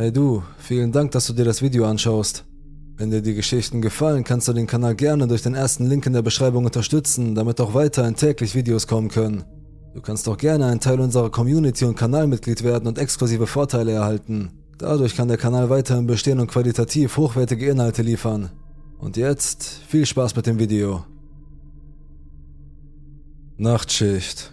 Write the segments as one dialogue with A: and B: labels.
A: Hey du, vielen Dank, dass du dir das Video anschaust. Wenn dir die Geschichten gefallen, kannst du den Kanal gerne durch den ersten Link in der Beschreibung unterstützen, damit auch weiterhin täglich Videos kommen können. Du kannst auch gerne ein Teil unserer Community und Kanalmitglied werden und exklusive Vorteile erhalten. Dadurch kann der Kanal weiterhin bestehen und qualitativ hochwertige Inhalte liefern. Und jetzt viel Spaß mit dem Video. Nachtschicht.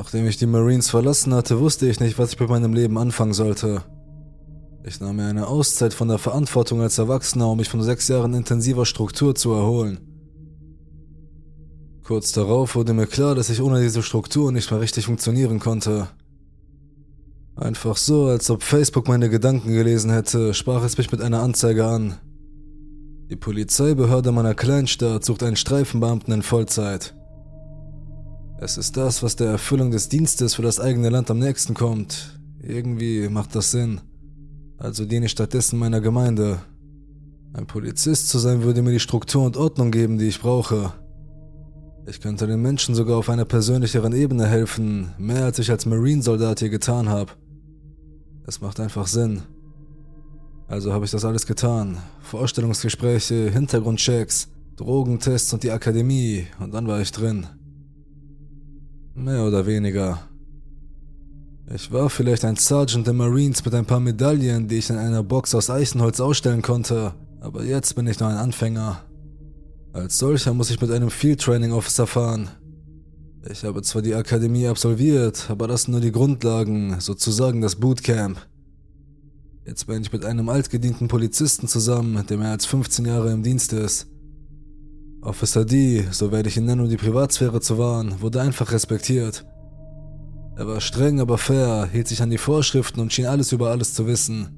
A: Nachdem ich die Marines verlassen hatte, wusste ich nicht, was ich mit meinem Leben anfangen sollte. Ich nahm mir eine Auszeit von der Verantwortung als Erwachsener, um mich von sechs Jahren intensiver Struktur zu erholen. Kurz darauf wurde mir klar, dass ich ohne diese Struktur nicht mehr richtig funktionieren konnte. Einfach so, als ob Facebook meine Gedanken gelesen hätte, sprach es mich mit einer Anzeige an. Die Polizeibehörde meiner Kleinstadt sucht einen Streifenbeamten in Vollzeit. Es ist das, was der Erfüllung des Dienstes für das eigene Land am nächsten kommt. Irgendwie macht das Sinn. Also diene ich stattdessen meiner Gemeinde. Ein Polizist zu sein würde mir die Struktur und Ordnung geben, die ich brauche. Ich könnte den Menschen sogar auf einer persönlicheren Ebene helfen, mehr als ich als Marine-Soldat hier getan habe. Es macht einfach Sinn. Also habe ich das alles getan. Vorstellungsgespräche, Hintergrundchecks, Drogentests und die Akademie und dann war ich drin. Mehr oder weniger. Ich war vielleicht ein Sergeant der Marines mit ein paar Medaillen, die ich in einer Box aus Eichenholz ausstellen konnte, aber jetzt bin ich nur ein Anfänger. Als solcher muss ich mit einem Field Training Officer fahren. Ich habe zwar die Akademie absolviert, aber das sind nur die Grundlagen, sozusagen das Bootcamp. Jetzt bin ich mit einem altgedienten Polizisten zusammen, der mehr als 15 Jahre im Dienst ist. Officer D, so werde ich ihn nennen, um die Privatsphäre zu wahren, wurde einfach respektiert. Er war streng, aber fair, hielt sich an die Vorschriften und schien alles über alles zu wissen.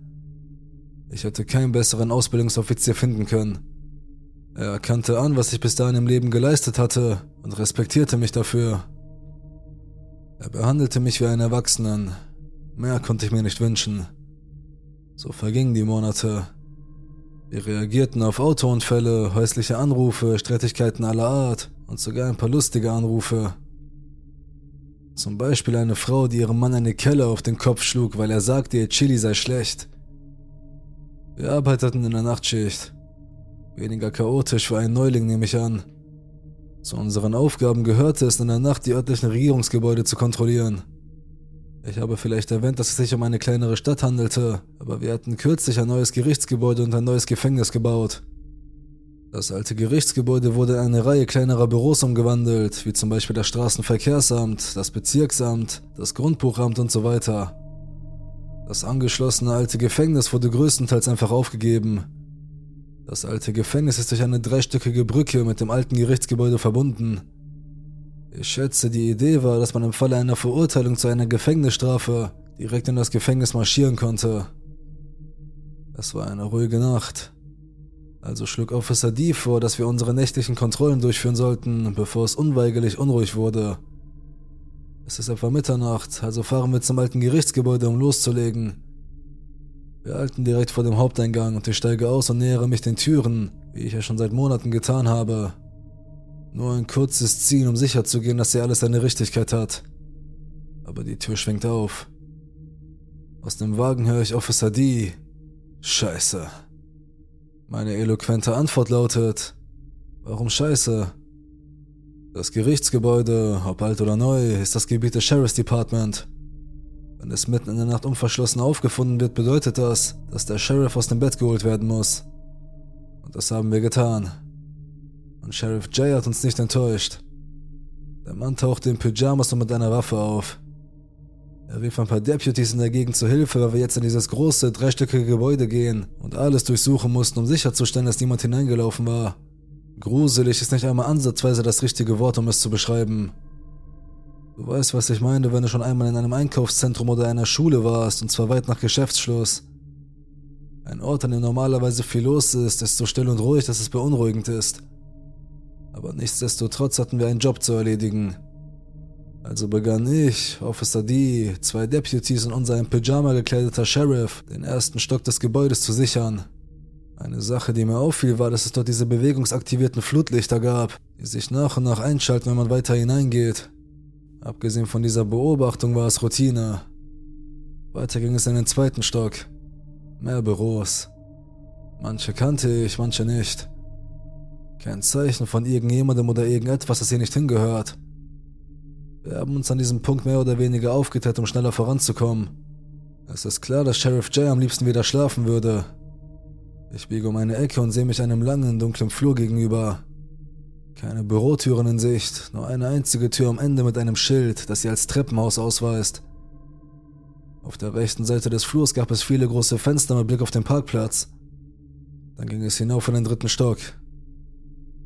A: Ich hätte keinen besseren Ausbildungsoffizier finden können. Er erkannte an, was ich bis dahin im Leben geleistet hatte und respektierte mich dafür. Er behandelte mich wie einen Erwachsenen. Mehr konnte ich mir nicht wünschen. So vergingen die Monate. Wir reagierten auf Autounfälle, häusliche Anrufe, Streitigkeiten aller Art und sogar ein paar lustige Anrufe. Zum Beispiel eine Frau, die ihrem Mann eine Kelle auf den Kopf schlug, weil er sagte, ihr Chili sei schlecht. Wir arbeiteten in der Nachtschicht. Weniger chaotisch für einen Neuling, nehme ich an. Zu unseren Aufgaben gehörte es in der Nacht, die örtlichen Regierungsgebäude zu kontrollieren. Ich habe vielleicht erwähnt, dass es sich um eine kleinere Stadt handelte, aber wir hatten kürzlich ein neues Gerichtsgebäude und ein neues Gefängnis gebaut. Das alte Gerichtsgebäude wurde in eine Reihe kleinerer Büros umgewandelt, wie zum Beispiel das Straßenverkehrsamt, das Bezirksamt, das Grundbuchamt und so weiter. Das angeschlossene alte Gefängnis wurde größtenteils einfach aufgegeben. Das alte Gefängnis ist durch eine dreistöckige Brücke mit dem alten Gerichtsgebäude verbunden. Ich schätze, die Idee war, dass man im Falle einer Verurteilung zu einer Gefängnisstrafe direkt in das Gefängnis marschieren konnte. Es war eine ruhige Nacht. Also schlug Officer D vor, dass wir unsere nächtlichen Kontrollen durchführen sollten, bevor es unweigerlich unruhig wurde. Es ist etwa Mitternacht, also fahren wir zum alten Gerichtsgebäude, um loszulegen. Wir halten direkt vor dem Haupteingang und ich steige aus und nähere mich den Türen, wie ich ja schon seit Monaten getan habe. Nur ein kurzes Ziehen, um sicherzugehen, dass hier alles seine Richtigkeit hat. Aber die Tür schwingt auf. Aus dem Wagen höre ich Officer D. Scheiße. Meine eloquente Antwort lautet, warum Scheiße? Das Gerichtsgebäude, ob alt oder neu, ist das Gebiet des Sheriff's Department. Wenn es mitten in der Nacht unverschlossen aufgefunden wird, bedeutet das, dass der Sheriff aus dem Bett geholt werden muss. Und das haben wir getan. Und Sheriff Jay hat uns nicht enttäuscht. Der Mann tauchte in Pyjamas und mit einer Waffe auf. Er rief ein paar Deputies in der Gegend zu Hilfe, weil wir jetzt in dieses große, dreistöckige Gebäude gehen und alles durchsuchen mussten, um sicherzustellen, dass niemand hineingelaufen war. Gruselig ist nicht einmal ansatzweise das richtige Wort, um es zu beschreiben. Du weißt, was ich meine, wenn du schon einmal in einem Einkaufszentrum oder einer Schule warst, und zwar weit nach Geschäftsschluss. Ein Ort, an dem normalerweise viel los ist, ist so still und ruhig, dass es beunruhigend ist aber nichtsdestotrotz hatten wir einen Job zu erledigen. Also begann ich, Officer D, zwei Deputies und unser in Pyjama gekleideter Sheriff, den ersten Stock des Gebäudes zu sichern. Eine Sache, die mir auffiel, war, dass es dort diese bewegungsaktivierten Flutlichter gab, die sich nach und nach einschalten, wenn man weiter hineingeht. Abgesehen von dieser Beobachtung war es Routine. Weiter ging es in den zweiten Stock. Mehr Büros. Manche kannte ich, manche nicht. Kein Zeichen von irgendjemandem oder irgendetwas, das hier nicht hingehört. Wir haben uns an diesem Punkt mehr oder weniger aufgeteilt, um schneller voranzukommen. Es ist klar, dass Sheriff Jay am liebsten wieder schlafen würde. Ich biege um eine Ecke und sehe mich einem langen, dunklen Flur gegenüber. Keine Bürotüren in Sicht, nur eine einzige Tür am Ende mit einem Schild, das sie als Treppenhaus ausweist. Auf der rechten Seite des Flurs gab es viele große Fenster mit Blick auf den Parkplatz. Dann ging es hinauf in den dritten Stock.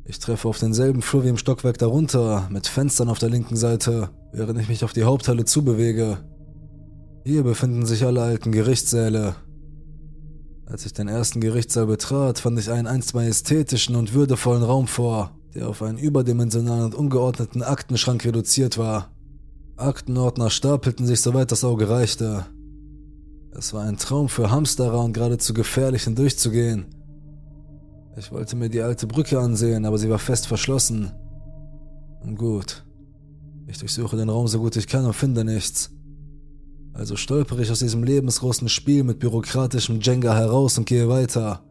A: Ich treffe auf denselben Flur wie im Stockwerk darunter, mit Fenstern auf der linken Seite, während ich mich auf die Haupthalle zubewege. Hier befinden sich alle alten Gerichtssäle. Als ich den ersten Gerichtssaal betrat, fand ich einen einst majestätischen und würdevollen Raum vor, der auf einen überdimensionalen und ungeordneten Aktenschrank reduziert war. Aktenordner stapelten sich soweit das Auge reichte. Es war ein Traum für Hamsterer und geradezu gefährlich hindurchzugehen. Ich wollte mir die alte Brücke ansehen, aber sie war fest verschlossen. Gut. Ich durchsuche den Raum so gut ich kann und finde nichts. Also stolpere ich aus diesem lebensgroßen Spiel mit bürokratischem Jenga heraus und gehe weiter.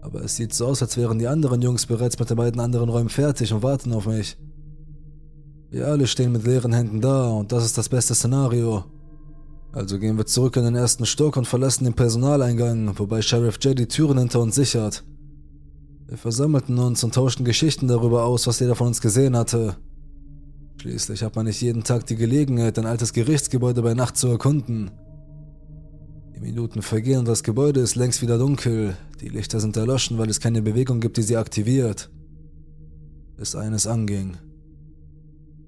A: Aber es sieht so aus, als wären die anderen Jungs bereits mit den beiden anderen Räumen fertig und warten auf mich. Wir alle stehen mit leeren Händen da und das ist das beste Szenario. Also gehen wir zurück in den ersten Stock und verlassen den Personaleingang, wobei Sheriff J die Türen hinter uns sichert. Wir versammelten uns und tauschten Geschichten darüber aus, was jeder von uns gesehen hatte. Schließlich hat man nicht jeden Tag die Gelegenheit, ein altes Gerichtsgebäude bei Nacht zu erkunden. Die Minuten vergehen und das Gebäude ist längst wieder dunkel. Die Lichter sind erloschen, weil es keine Bewegung gibt, die sie aktiviert. Bis eines anging.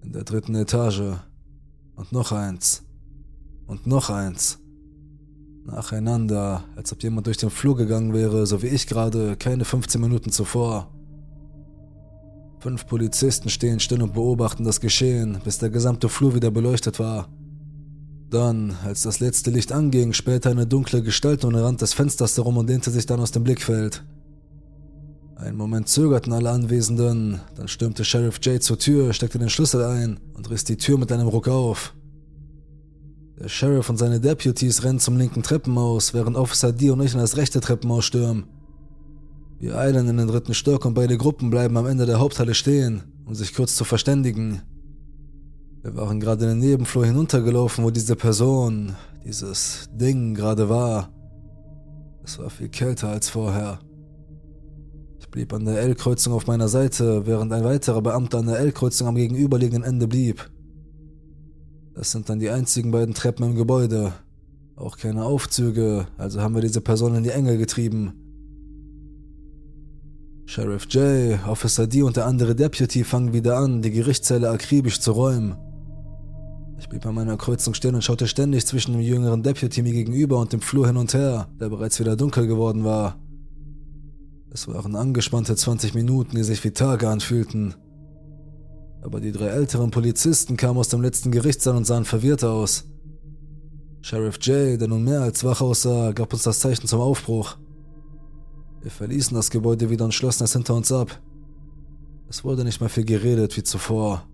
A: In der dritten Etage. Und noch eins. Und noch eins. Nacheinander, als ob jemand durch den Flur gegangen wäre, so wie ich gerade, keine 15 Minuten zuvor. Fünf Polizisten stehen still und beobachten das Geschehen, bis der gesamte Flur wieder beleuchtet war. Dann, als das letzte Licht anging, spähte eine dunkle Gestalt um den Rand des Fensters herum und dehnte sich dann aus dem Blickfeld. Einen Moment zögerten alle Anwesenden, dann stürmte Sheriff Jay zur Tür, steckte den Schlüssel ein und riss die Tür mit einem Ruck auf. Der Sheriff und seine Deputies rennen zum linken Treppenhaus, während Officer D und ich in das rechte Treppenhaus stürmen. Wir eilen in den dritten Stock und beide Gruppen bleiben am Ende der Haupthalle stehen, um sich kurz zu verständigen. Wir waren gerade in den Nebenflur hinuntergelaufen, wo diese Person, dieses Ding gerade war. Es war viel kälter als vorher. Ich blieb an der L-Kreuzung auf meiner Seite, während ein weiterer Beamter an der L-Kreuzung am gegenüberliegenden Ende blieb. Das sind dann die einzigen beiden Treppen im Gebäude. Auch keine Aufzüge, also haben wir diese Person in die Enge getrieben. Sheriff J, Officer D und der andere Deputy fangen wieder an, die Gerichtszelle akribisch zu räumen. Ich blieb an meiner Kreuzung stehen und schaute ständig zwischen dem jüngeren Deputy mir gegenüber und dem Flur hin und her, der bereits wieder dunkel geworden war. Es waren angespannte 20 Minuten, die sich wie Tage anfühlten. Aber die drei älteren Polizisten kamen aus dem letzten Gerichtssaal und sahen verwirrt aus. Sheriff J, der nun mehr als wach aussah, gab uns das Zeichen zum Aufbruch. Wir verließen das Gebäude wieder und schlossen es hinter uns ab. Es wurde nicht mehr viel geredet wie zuvor.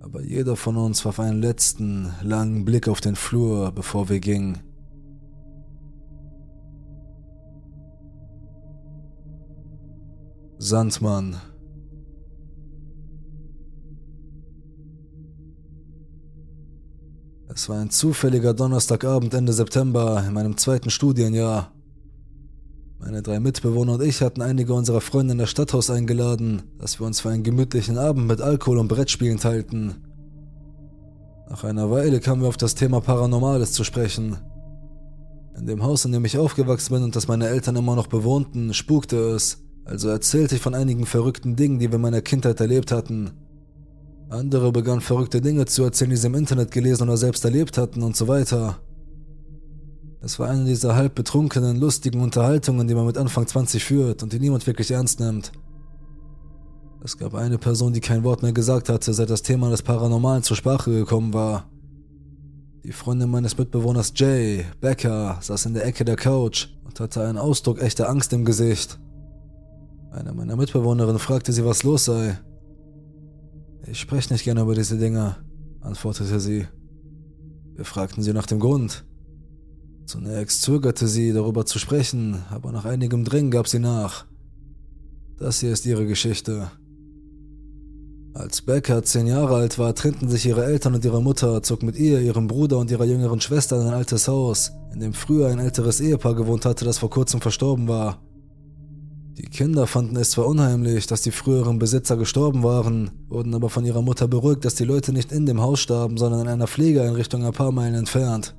A: Aber jeder von uns warf einen letzten, langen Blick auf den Flur, bevor wir gingen. Sandmann. Es war ein zufälliger Donnerstagabend Ende September in meinem zweiten Studienjahr. Meine drei Mitbewohner und ich hatten einige unserer Freunde in das Stadthaus eingeladen, dass wir uns für einen gemütlichen Abend mit Alkohol und Brettspielen teilten. Nach einer Weile kamen wir auf das Thema Paranormales zu sprechen. In dem Haus, in dem ich aufgewachsen bin und das meine Eltern immer noch bewohnten, spukte es, also erzählte ich von einigen verrückten Dingen, die wir in meiner Kindheit erlebt hatten. Andere begannen verrückte Dinge zu erzählen, die sie im Internet gelesen oder selbst erlebt hatten und so weiter. Es war eine dieser halb betrunkenen, lustigen Unterhaltungen, die man mit Anfang 20 führt und die niemand wirklich ernst nimmt. Es gab eine Person, die kein Wort mehr gesagt hatte, seit das Thema des Paranormalen zur Sprache gekommen war. Die Freundin meines Mitbewohners Jay, Becker, saß in der Ecke der Couch und hatte einen Ausdruck echter Angst im Gesicht. Eine meiner Mitbewohnerinnen fragte sie, was los sei. Ich spreche nicht gerne über diese Dinge, antwortete sie. Wir fragten sie nach dem Grund. Zunächst zögerte sie, darüber zu sprechen, aber nach einigem Drängen gab sie nach. Das hier ist ihre Geschichte. Als Becca zehn Jahre alt war, trennten sich ihre Eltern und ihre Mutter, zog mit ihr, ihrem Bruder und ihrer jüngeren Schwester in ein altes Haus, in dem früher ein älteres Ehepaar gewohnt hatte, das vor kurzem verstorben war. Die Kinder fanden es zwar unheimlich, dass die früheren Besitzer gestorben waren, wurden aber von ihrer Mutter beruhigt, dass die Leute nicht in dem Haus starben, sondern in einer Pflegeeinrichtung ein paar Meilen entfernt.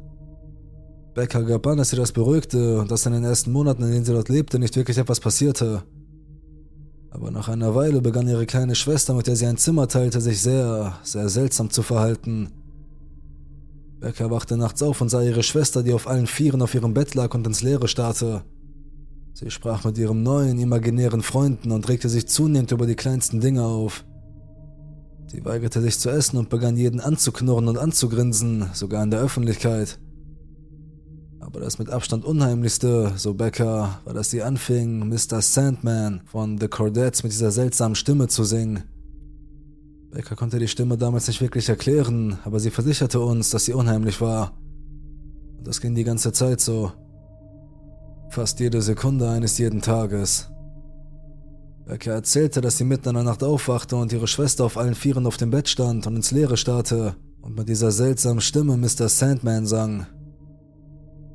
A: Becca gab an, dass sie das beruhigte und dass in den ersten Monaten, in denen sie dort lebte, nicht wirklich etwas passierte. Aber nach einer Weile begann ihre kleine Schwester, mit der sie ein Zimmer teilte, sich sehr, sehr seltsam zu verhalten. Becca wachte nachts auf und sah ihre Schwester, die auf allen Vieren auf ihrem Bett lag und ins Leere starrte. Sie sprach mit ihrem neuen, imaginären Freunden und regte sich zunehmend über die kleinsten Dinge auf. Sie weigerte sich zu essen und begann jeden anzuknurren und anzugrinsen, sogar in der Öffentlichkeit. Aber das mit Abstand unheimlichste, so Becker, war, dass sie anfing, Mr. Sandman von The Cordettes mit dieser seltsamen Stimme zu singen. Becker konnte die Stimme damals nicht wirklich erklären, aber sie versicherte uns, dass sie unheimlich war. Und das ging die ganze Zeit so. Fast jede Sekunde eines jeden Tages. Becker erzählte, dass sie mitten in der Nacht aufwachte und ihre Schwester auf allen Vieren auf dem Bett stand und ins Leere starrte und mit dieser seltsamen Stimme Mr. Sandman sang.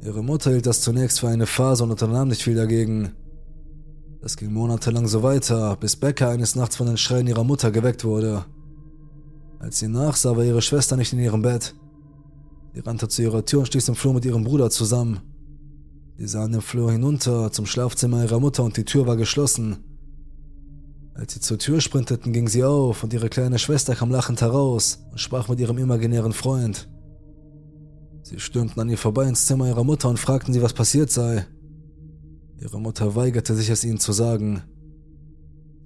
A: Ihre Mutter hielt das zunächst für eine Phase und unternahm nicht viel dagegen. Das ging monatelang so weiter, bis Becca eines Nachts von den Schreien ihrer Mutter geweckt wurde. Als sie nachsah, war ihre Schwester nicht in ihrem Bett. Sie rannte zu ihrer Tür und stieß im Flur mit ihrem Bruder zusammen. Sie sahen den Flur hinunter zum Schlafzimmer ihrer Mutter und die Tür war geschlossen. Als sie zur Tür sprinteten, ging sie auf und ihre kleine Schwester kam lachend heraus und sprach mit ihrem imaginären Freund. Sie stürmten an ihr vorbei ins Zimmer ihrer Mutter und fragten sie, was passiert sei. Ihre Mutter weigerte sich, es ihnen zu sagen.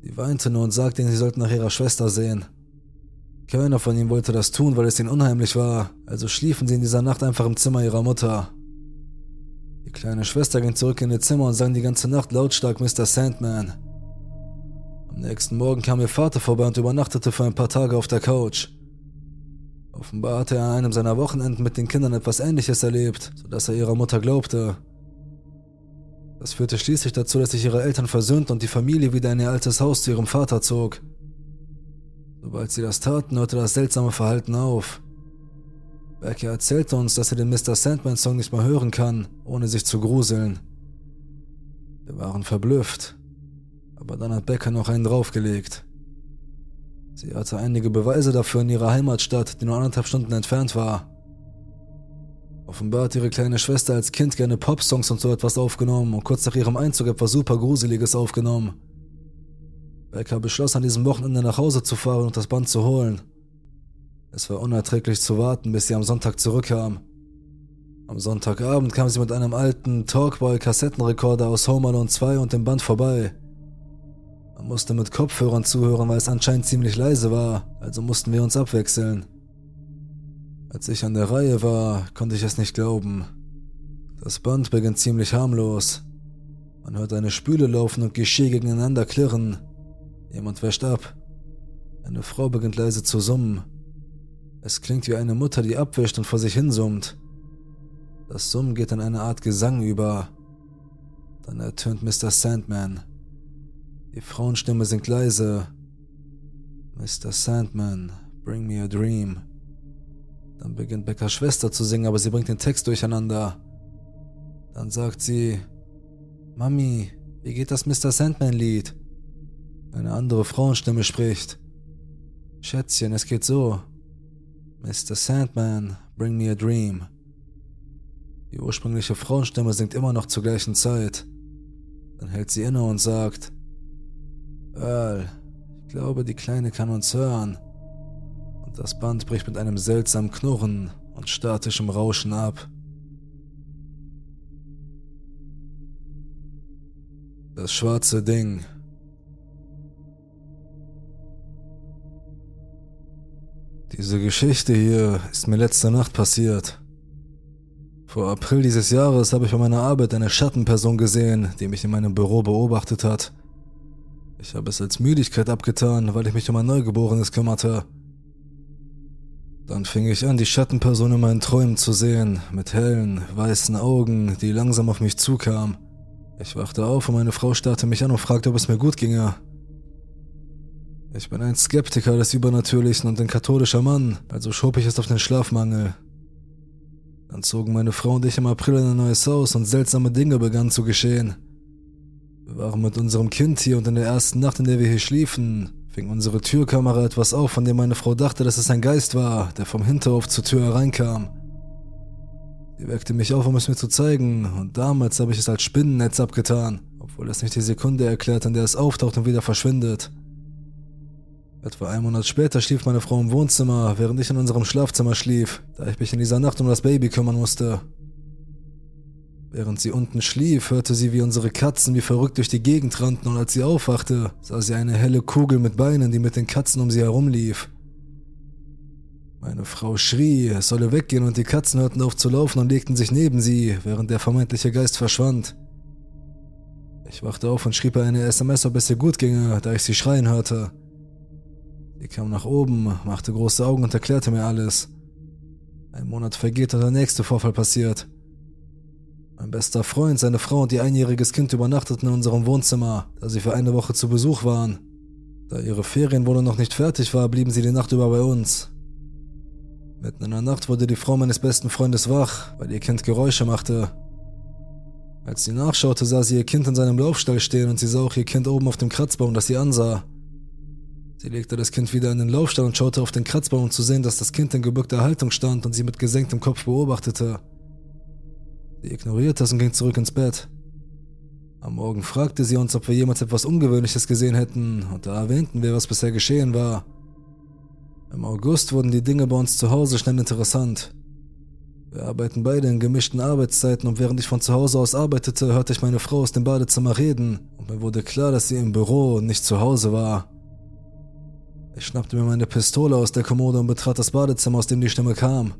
A: Sie weinte nur und sagte ihnen, sie sollten nach ihrer Schwester sehen. Keiner von ihnen wollte das tun, weil es ihnen unheimlich war, also schliefen sie in dieser Nacht einfach im Zimmer ihrer Mutter. Die kleine Schwester ging zurück in ihr Zimmer und sang die ganze Nacht lautstark Mr. Sandman. Am nächsten Morgen kam ihr Vater vorbei und übernachtete für ein paar Tage auf der Couch. Offenbar hatte er an einem seiner Wochenenden mit den Kindern etwas Ähnliches erlebt, sodass er ihrer Mutter glaubte. Das führte schließlich dazu, dass sich ihre Eltern versöhnten und die Familie wieder in ihr altes Haus zu ihrem Vater zog. Sobald sie das taten, hörte das seltsame Verhalten auf. Becker erzählte uns, dass er den Mr. Sandman-Song nicht mehr hören kann, ohne sich zu gruseln. Wir waren verblüfft, aber dann hat Becker noch einen draufgelegt. Sie hatte einige Beweise dafür in ihrer Heimatstadt, die nur anderthalb Stunden entfernt war. Offenbar hat ihre kleine Schwester als Kind gerne Popsongs und so etwas aufgenommen und kurz nach ihrem Einzug etwas super Gruseliges aufgenommen. Becker beschloss an diesem Wochenende nach Hause zu fahren und das Band zu holen. Es war unerträglich zu warten, bis sie am Sonntag zurückkam. Am Sonntagabend kam sie mit einem alten Talkboy-Kassettenrekorder aus Home Alone 2 und dem Band vorbei. Man musste mit Kopfhörern zuhören, weil es anscheinend ziemlich leise war, also mussten wir uns abwechseln. Als ich an der Reihe war, konnte ich es nicht glauben. Das Band beginnt ziemlich harmlos. Man hört eine Spüle laufen und Geschirr gegeneinander klirren. Jemand wäscht ab. Eine Frau beginnt leise zu summen. Es klingt wie eine Mutter, die abwäscht und vor sich hinsummt. Das Summen geht in eine Art Gesang über. Dann ertönt Mr. Sandman. Die Frauenstimme singt leise. Mr. Sandman, bring me a dream. Dann beginnt Beckers Schwester zu singen, aber sie bringt den Text durcheinander. Dann sagt sie, Mami, wie geht das Mr. Sandman-Lied? Eine andere Frauenstimme spricht. Schätzchen, es geht so. Mr. Sandman, bring me a dream. Die ursprüngliche Frauenstimme singt immer noch zur gleichen Zeit. Dann hält sie inne und sagt, Earl, ich glaube, die Kleine kann uns hören. Und das Band bricht mit einem seltsamen Knurren und statischem Rauschen ab. Das schwarze Ding. Diese Geschichte hier ist mir letzte Nacht passiert. Vor April dieses Jahres habe ich bei meiner Arbeit eine Schattenperson gesehen, die mich in meinem Büro beobachtet hat. Ich habe es als Müdigkeit abgetan, weil ich mich um ein Neugeborenes kümmerte. Dann fing ich an, die Schattenperson in meinen Träumen zu sehen, mit hellen, weißen Augen, die langsam auf mich zukam. Ich wachte auf und meine Frau starrte mich an und fragte, ob es mir gut ginge. Ich bin ein Skeptiker des Übernatürlichen und ein katholischer Mann, also schob ich es auf den Schlafmangel. Dann zogen meine Frau und ich im April in ein neues Haus und seltsame Dinge begannen zu geschehen. Wir waren mit unserem Kind hier und in der ersten Nacht, in der wir hier schliefen, fing unsere Türkamera etwas auf, von dem meine Frau dachte, dass es ein Geist war, der vom Hinterhof zur Tür hereinkam. Sie weckte mich auf, um es mir zu zeigen, und damals habe ich es als Spinnennetz abgetan, obwohl es nicht die Sekunde erklärt, in der es auftaucht und wieder verschwindet. Etwa einen Monat später schlief meine Frau im Wohnzimmer, während ich in unserem Schlafzimmer schlief, da ich mich in dieser Nacht um das Baby kümmern musste. Während sie unten schlief, hörte sie, wie unsere Katzen wie verrückt durch die Gegend rannten und als sie aufwachte, sah sie eine helle Kugel mit Beinen, die mit den Katzen um sie herumlief. Meine Frau schrie, es solle weggehen und die Katzen hörten auf zu laufen und legten sich neben sie, während der vermeintliche Geist verschwand. Ich wachte auf und schrieb ihr eine SMS, ob es ihr gut ginge, da ich sie schreien hörte. Sie kam nach oben, machte große Augen und erklärte mir alles. Ein Monat vergeht und der nächste Vorfall passiert. Mein bester Freund, seine Frau und ihr einjähriges Kind übernachteten in unserem Wohnzimmer, da sie für eine Woche zu Besuch waren. Da ihre Ferienwohnung noch nicht fertig war, blieben sie die Nacht über bei uns. Mitten in der Nacht wurde die Frau meines besten Freundes wach, weil ihr Kind Geräusche machte. Als sie nachschaute, sah sie ihr Kind in seinem Laufstall stehen und sie sah auch ihr Kind oben auf dem Kratzbaum, das sie ansah. Sie legte das Kind wieder in den Laufstall und schaute auf den Kratzbaum, um zu sehen, dass das Kind in gebückter Haltung stand und sie mit gesenktem Kopf beobachtete. Sie ignorierte es und ging zurück ins Bett. Am Morgen fragte sie uns, ob wir jemals etwas Ungewöhnliches gesehen hätten, und da erwähnten wir, was bisher geschehen war. Im August wurden die Dinge bei uns zu Hause schnell interessant. Wir arbeiten beide in gemischten Arbeitszeiten und während ich von zu Hause aus arbeitete, hörte ich meine Frau aus dem Badezimmer reden und mir wurde klar, dass sie im Büro und nicht zu Hause war. Ich schnappte mir meine Pistole aus der Kommode und betrat das Badezimmer, aus dem die Stimme kam.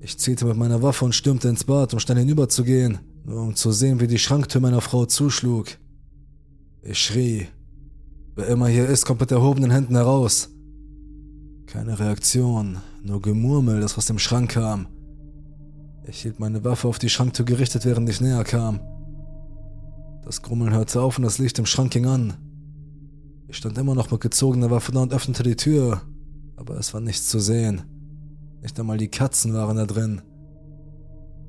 A: Ich zielte mit meiner Waffe und stürmte ins Bad, um schnell hinüberzugehen, nur um zu sehen, wie die Schranktür meiner Frau zuschlug. Ich schrie. Wer immer hier ist, kommt mit erhobenen Händen heraus. Keine Reaktion, nur Gemurmel, das aus dem Schrank kam. Ich hielt meine Waffe auf die Schranktür gerichtet, während ich näher kam. Das Grummeln hörte auf und das Licht im Schrank ging an. Ich stand immer noch mit gezogener Waffe da und öffnete die Tür, aber es war nichts zu sehen. Nicht einmal die Katzen waren da drin.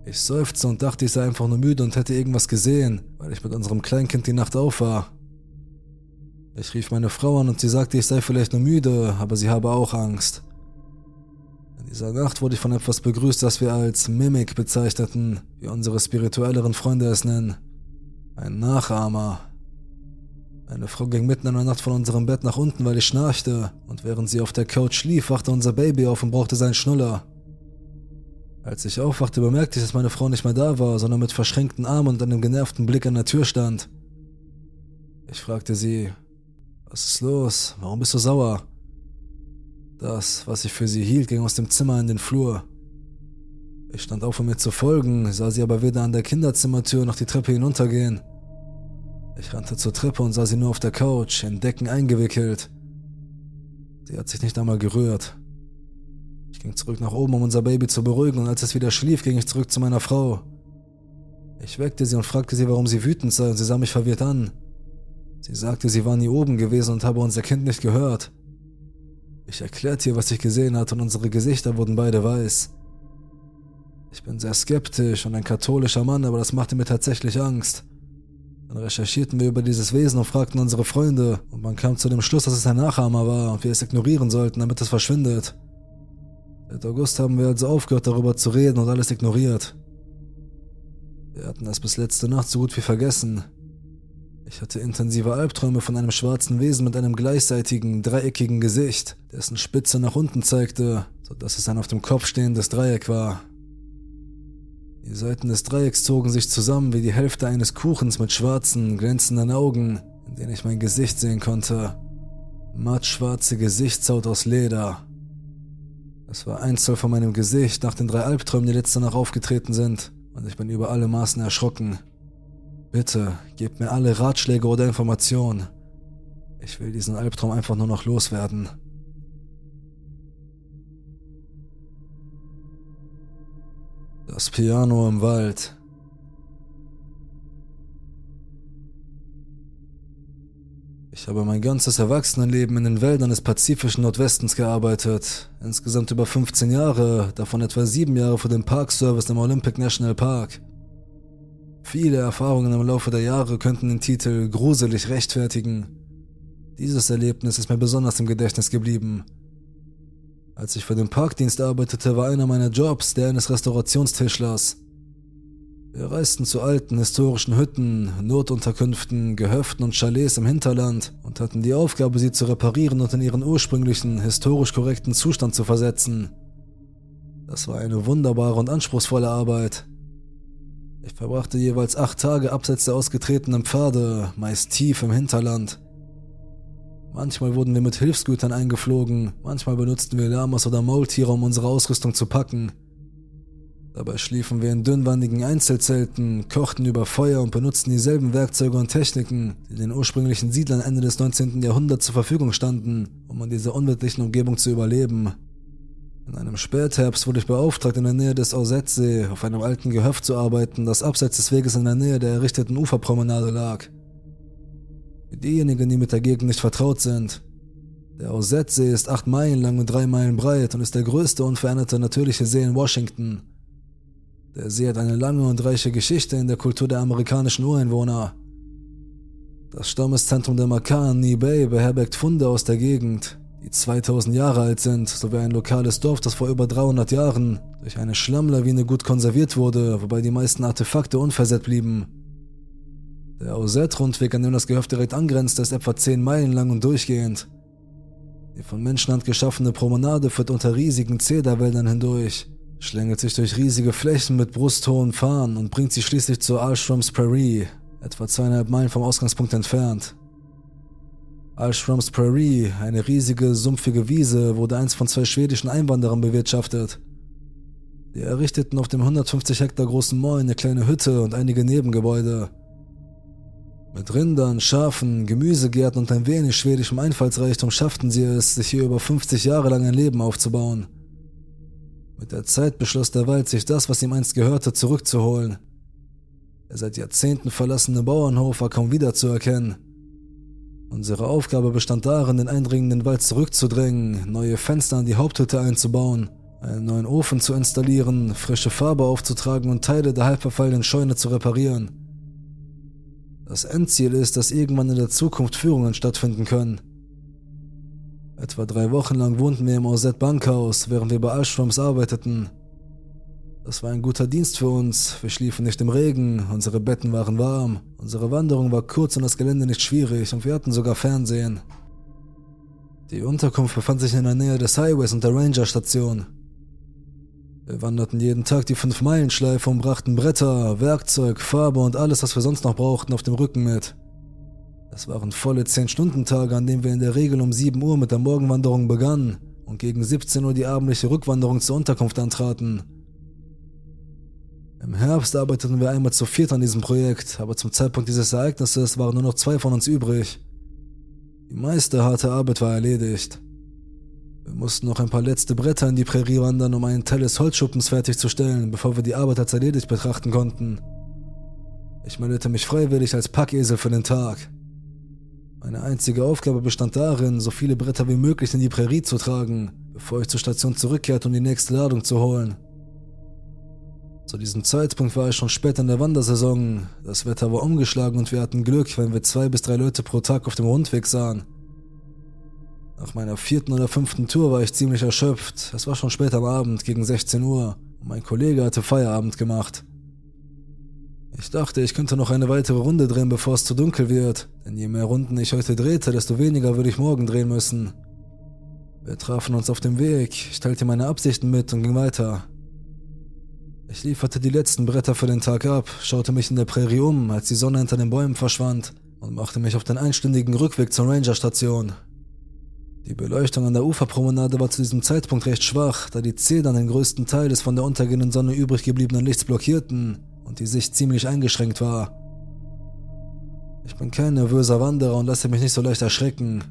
A: Ich seufzte und dachte, ich sei einfach nur müde und hätte irgendwas gesehen, weil ich mit unserem Kleinkind die Nacht auf war. Ich rief meine Frau an und sie sagte, ich sei vielleicht nur müde, aber sie habe auch Angst. In dieser Nacht wurde ich von etwas begrüßt, das wir als Mimik bezeichneten, wie unsere spirituelleren Freunde es nennen. Ein Nachahmer. Eine Frau ging mitten in der Nacht von unserem Bett nach unten, weil ich schnarchte, und während sie auf der Couch schlief, wachte unser Baby auf und brauchte seinen Schnuller. Als ich aufwachte, bemerkte ich, dass meine Frau nicht mehr da war, sondern mit verschränkten Armen und einem genervten Blick an der Tür stand. Ich fragte sie, was ist los? Warum bist du sauer? Das, was ich für sie hielt, ging aus dem Zimmer in den Flur. Ich stand auf, um mir zu folgen, sah sie aber weder an der Kinderzimmertür noch die Treppe hinuntergehen. Ich rannte zur Treppe und sah sie nur auf der Couch, in Decken eingewickelt. Sie hat sich nicht einmal gerührt. Ich ging zurück nach oben, um unser Baby zu beruhigen, und als es wieder schlief, ging ich zurück zu meiner Frau. Ich weckte sie und fragte sie, warum sie wütend sei, und sie sah mich verwirrt an. Sie sagte, sie war nie oben gewesen und habe unser Kind nicht gehört. Ich erklärte ihr, was ich gesehen hatte, und unsere Gesichter wurden beide weiß. Ich bin sehr skeptisch und ein katholischer Mann, aber das machte mir tatsächlich Angst. Dann recherchierten wir über dieses Wesen und fragten unsere Freunde und man kam zu dem Schluss, dass es ein Nachahmer war und wir es ignorieren sollten, damit es verschwindet. Seit August haben wir also aufgehört darüber zu reden und alles ignoriert. Wir hatten es bis letzte Nacht so gut wie vergessen. Ich hatte intensive Albträume von einem schwarzen Wesen mit einem gleichseitigen, dreieckigen Gesicht, dessen Spitze nach unten zeigte, sodass es ein auf dem Kopf stehendes Dreieck war. Die Seiten des Dreiecks zogen sich zusammen wie die Hälfte eines Kuchens mit schwarzen, glänzenden Augen, in denen ich mein Gesicht sehen konnte. Mattschwarze Gesichtshaut aus Leder. Es war ein Zoll von meinem Gesicht nach den drei Albträumen, die letzte Nacht aufgetreten sind, und ich bin über alle Maßen erschrocken. Bitte, gebt mir alle Ratschläge oder Informationen. Ich will diesen Albtraum einfach nur noch loswerden. Das Piano im Wald. Ich habe mein ganzes Erwachsenenleben in den Wäldern des pazifischen Nordwestens gearbeitet. Insgesamt über 15 Jahre, davon etwa sieben Jahre für den Parkservice im Olympic National Park. Viele Erfahrungen im Laufe der Jahre könnten den Titel gruselig rechtfertigen. Dieses Erlebnis ist mir besonders im Gedächtnis geblieben. Als ich für den Parkdienst arbeitete, war einer meiner Jobs der eines Restaurationstischlers. Wir reisten zu alten historischen Hütten, Notunterkünften, Gehöften und Chalets im Hinterland und hatten die Aufgabe, sie zu reparieren und in ihren ursprünglichen, historisch korrekten Zustand zu versetzen. Das war eine wunderbare und anspruchsvolle Arbeit. Ich verbrachte jeweils acht Tage abseits der ausgetretenen Pfade, meist tief im Hinterland. Manchmal wurden wir mit Hilfsgütern eingeflogen, manchmal benutzten wir Lamas oder Maultiere, um unsere Ausrüstung zu packen. Dabei schliefen wir in dünnwandigen Einzelzelten, kochten über Feuer und benutzten dieselben Werkzeuge und Techniken, die den ursprünglichen Siedlern Ende des 19. Jahrhunderts zur Verfügung standen, um in dieser unwirtlichen Umgebung zu überleben. In einem Spätherbst wurde ich beauftragt, in der Nähe des Aussetsee auf einem alten Gehöft zu arbeiten, das abseits des Weges in der Nähe der errichteten Uferpromenade lag. Diejenigen, die mit der Gegend nicht vertraut sind, der Aussetsee ist acht Meilen lang und drei Meilen breit und ist der größte unveränderte natürliche See in Washington. Der See hat eine lange und reiche Geschichte in der Kultur der amerikanischen Ureinwohner. Das Stammeszentrum der Makan, Bay, beherbergt Funde aus der Gegend, die 2000 Jahre alt sind, sowie ein lokales Dorf, das vor über 300 Jahren durch eine Schlammlawine gut konserviert wurde, wobei die meisten Artefakte unversehrt blieben. Der Auset-Rundweg, an dem das Gehöft direkt angrenzt, ist etwa 10 Meilen lang und durchgehend. Die von Menschenhand geschaffene Promenade führt unter riesigen Zederwäldern hindurch schlängelt sich durch riesige Flächen mit brusthohen Fahnen und bringt sie schließlich zur Alstroms Prairie, etwa zweieinhalb Meilen vom Ausgangspunkt entfernt. Alstroms Prairie, eine riesige, sumpfige Wiese, wurde einst von zwei schwedischen Einwanderern bewirtschaftet. Die errichteten auf dem 150 Hektar großen Moor eine kleine Hütte und einige Nebengebäude. Mit Rindern, Schafen, Gemüsegärten und ein wenig schwedischem Einfallsreichtum schafften sie es, sich hier über 50 Jahre lang ein Leben aufzubauen. Mit der Zeit beschloss der Wald, sich das, was ihm einst gehörte, zurückzuholen. Der seit Jahrzehnten verlassene Bauernhof war kaum wiederzuerkennen. Unsere Aufgabe bestand darin, den eindringenden Wald zurückzudrängen, neue Fenster an die Haupthütte einzubauen, einen neuen Ofen zu installieren, frische Farbe aufzutragen und Teile der halb verfallenen Scheune zu reparieren. Das Endziel ist, dass irgendwann in der Zukunft Führungen stattfinden können. Etwa drei Wochen lang wohnten wir im Ozet Bankhaus, während wir bei Alstroms arbeiteten. Das war ein guter Dienst für uns. Wir schliefen nicht im Regen, unsere Betten waren warm, unsere Wanderung war kurz und das Gelände nicht schwierig und wir hatten sogar Fernsehen. Die Unterkunft befand sich in der Nähe des Highways und der Ranger-Station. Wir wanderten jeden Tag die 5-Meilen-Schleife und brachten Bretter, Werkzeug, Farbe und alles, was wir sonst noch brauchten, auf dem Rücken mit. Es waren volle 10-Stunden-Tage, an denen wir in der Regel um 7 Uhr mit der Morgenwanderung begannen und gegen 17 Uhr die abendliche Rückwanderung zur Unterkunft antraten. Im Herbst arbeiteten wir einmal zu viert an diesem Projekt, aber zum Zeitpunkt dieses Ereignisses waren nur noch zwei von uns übrig. Die meiste harte Arbeit war erledigt. Wir mussten noch ein paar letzte Bretter in die Prärie wandern, um einen Teil des Holzschuppens fertigzustellen, bevor wir die Arbeit als erledigt betrachten konnten. Ich meldete mich freiwillig als Packesel für den Tag. Meine einzige Aufgabe bestand darin, so viele Bretter wie möglich in die Prärie zu tragen, bevor ich zur Station zurückkehrte, um die nächste Ladung zu holen. Zu diesem Zeitpunkt war ich schon spät in der Wandersaison. Das Wetter war umgeschlagen und wir hatten Glück, wenn wir zwei bis drei Leute pro Tag auf dem Rundweg sahen. Nach meiner vierten oder fünften Tour war ich ziemlich erschöpft. Es war schon spät am Abend, gegen 16 Uhr, und mein Kollege hatte Feierabend gemacht. Ich dachte, ich könnte noch eine weitere Runde drehen, bevor es zu dunkel wird, denn je mehr Runden ich heute drehte, desto weniger würde ich morgen drehen müssen. Wir trafen uns auf dem Weg, ich teilte meine Absichten mit und ging weiter. Ich lieferte die letzten Bretter für den Tag ab, schaute mich in der Prärie um, als die Sonne hinter den Bäumen verschwand und machte mich auf den einstündigen Rückweg zur Ranger-Station. Die Beleuchtung an der Uferpromenade war zu diesem Zeitpunkt recht schwach, da die Zedern den größten Teil des von der untergehenden Sonne übrig gebliebenen Lichts blockierten und die Sicht ziemlich eingeschränkt war. Ich bin kein nervöser Wanderer und lasse mich nicht so leicht erschrecken.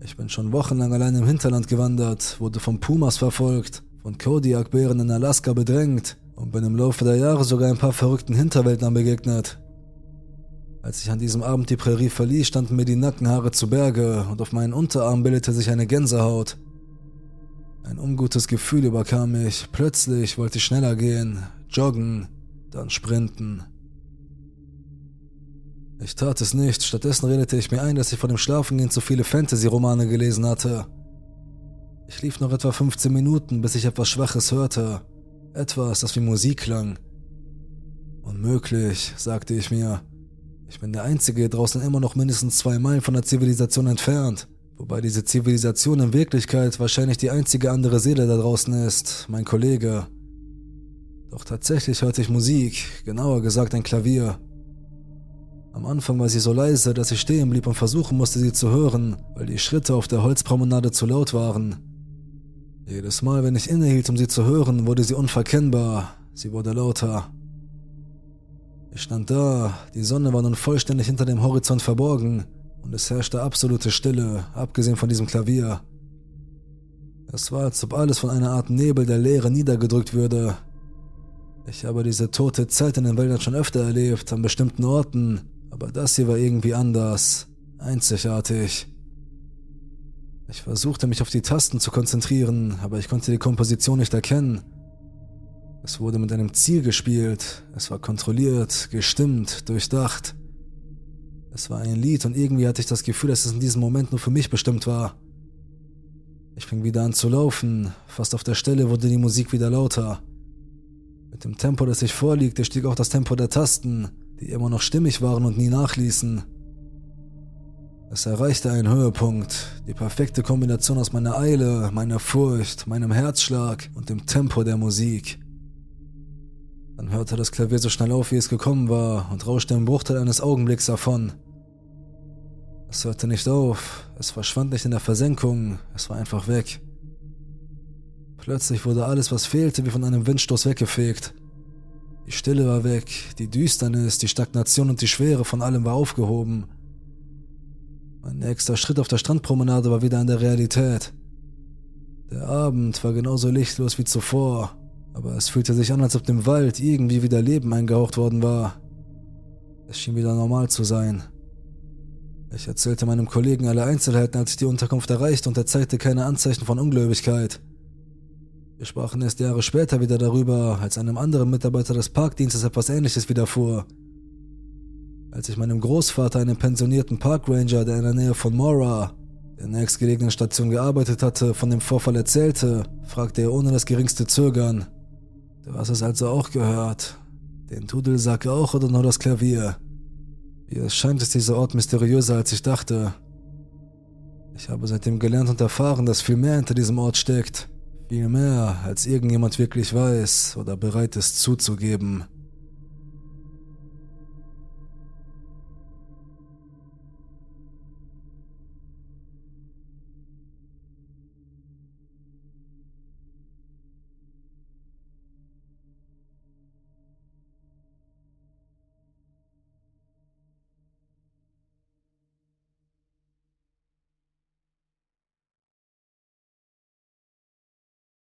A: Ich bin schon wochenlang allein im Hinterland gewandert, wurde von Pumas verfolgt, von Kodiakbären in Alaska bedrängt und bin im Laufe der Jahre sogar ein paar verrückten Hinterwäldlern begegnet. Als ich an diesem Abend die Prärie verließ, standen mir die Nackenhaare zu Berge und auf meinen Unterarm bildete sich eine Gänsehaut. Ein ungutes Gefühl überkam mich. Plötzlich wollte ich schneller gehen, joggen, dann sprinten. Ich tat es nicht, stattdessen redete ich mir ein, dass ich vor dem Schlafengehen zu viele Fantasy-Romane gelesen hatte. Ich lief noch etwa 15 Minuten, bis ich etwas Schwaches hörte. Etwas, das wie Musik klang. Unmöglich, sagte ich mir. Ich bin der Einzige draußen immer noch mindestens zwei Meilen von der Zivilisation entfernt. Wobei diese Zivilisation in Wirklichkeit wahrscheinlich die einzige andere Seele da draußen ist, mein Kollege. Doch tatsächlich hörte ich Musik, genauer gesagt ein Klavier. Am Anfang war sie so leise, dass ich stehen blieb und versuchen musste, sie zu hören, weil die Schritte auf der Holzpromenade zu laut waren. Jedes Mal, wenn ich innehielt, um sie zu hören, wurde sie unverkennbar, sie wurde lauter. Ich stand da, die Sonne war nun vollständig hinter dem Horizont verborgen und es herrschte absolute Stille, abgesehen von diesem Klavier. Es war, als ob alles von einer Art Nebel der Leere niedergedrückt würde. Ich habe diese tote Zeit in den Wäldern schon öfter erlebt, an bestimmten Orten, aber das hier war irgendwie anders, einzigartig. Ich versuchte mich auf die Tasten zu konzentrieren, aber ich konnte die Komposition nicht erkennen. Es wurde mit einem Ziel gespielt, es war kontrolliert, gestimmt, durchdacht. Es war ein Lied und irgendwie hatte ich das Gefühl, dass es in diesem Moment nur für mich bestimmt war. Ich fing wieder an zu laufen, fast auf der Stelle wurde die Musik wieder lauter. Mit dem Tempo, das ich vorliegte, stieg auch das Tempo der Tasten, die immer noch stimmig waren und nie nachließen. Es erreichte einen Höhepunkt, die perfekte Kombination aus meiner Eile, meiner Furcht, meinem Herzschlag und dem Tempo der Musik. Dann hörte das Klavier so schnell auf, wie es gekommen war, und rauschte im Bruchteil eines Augenblicks davon. Es hörte nicht auf, es verschwand nicht in der Versenkung, es war einfach weg. Plötzlich wurde alles, was fehlte, wie von einem Windstoß weggefegt. Die Stille war weg, die Düsternis, die Stagnation und die Schwere von allem war aufgehoben. Mein nächster Schritt auf der Strandpromenade war wieder in der Realität. Der Abend war genauso lichtlos wie zuvor, aber es fühlte sich an, als ob dem Wald irgendwie wieder Leben eingehaucht worden war. Es schien wieder normal zu sein. Ich erzählte meinem Kollegen alle Einzelheiten, als ich die Unterkunft erreichte, und er zeigte keine Anzeichen von Ungläubigkeit. Wir sprachen erst Jahre später wieder darüber, als einem anderen Mitarbeiter des Parkdienstes etwas Ähnliches widerfuhr. Als ich meinem Großvater, einem pensionierten Parkranger, der in der Nähe von Mora, der nächstgelegenen Station gearbeitet hatte, von dem Vorfall erzählte, fragte er ohne das geringste Zögern, Du hast es also auch gehört. Den Dudelsack auch oder nur das Klavier? Wie es scheint, ist dieser Ort mysteriöser, als ich dachte. Ich habe seitdem gelernt und erfahren, dass viel mehr hinter diesem Ort steckt. Viel mehr, als irgendjemand wirklich weiß oder bereit ist zuzugeben.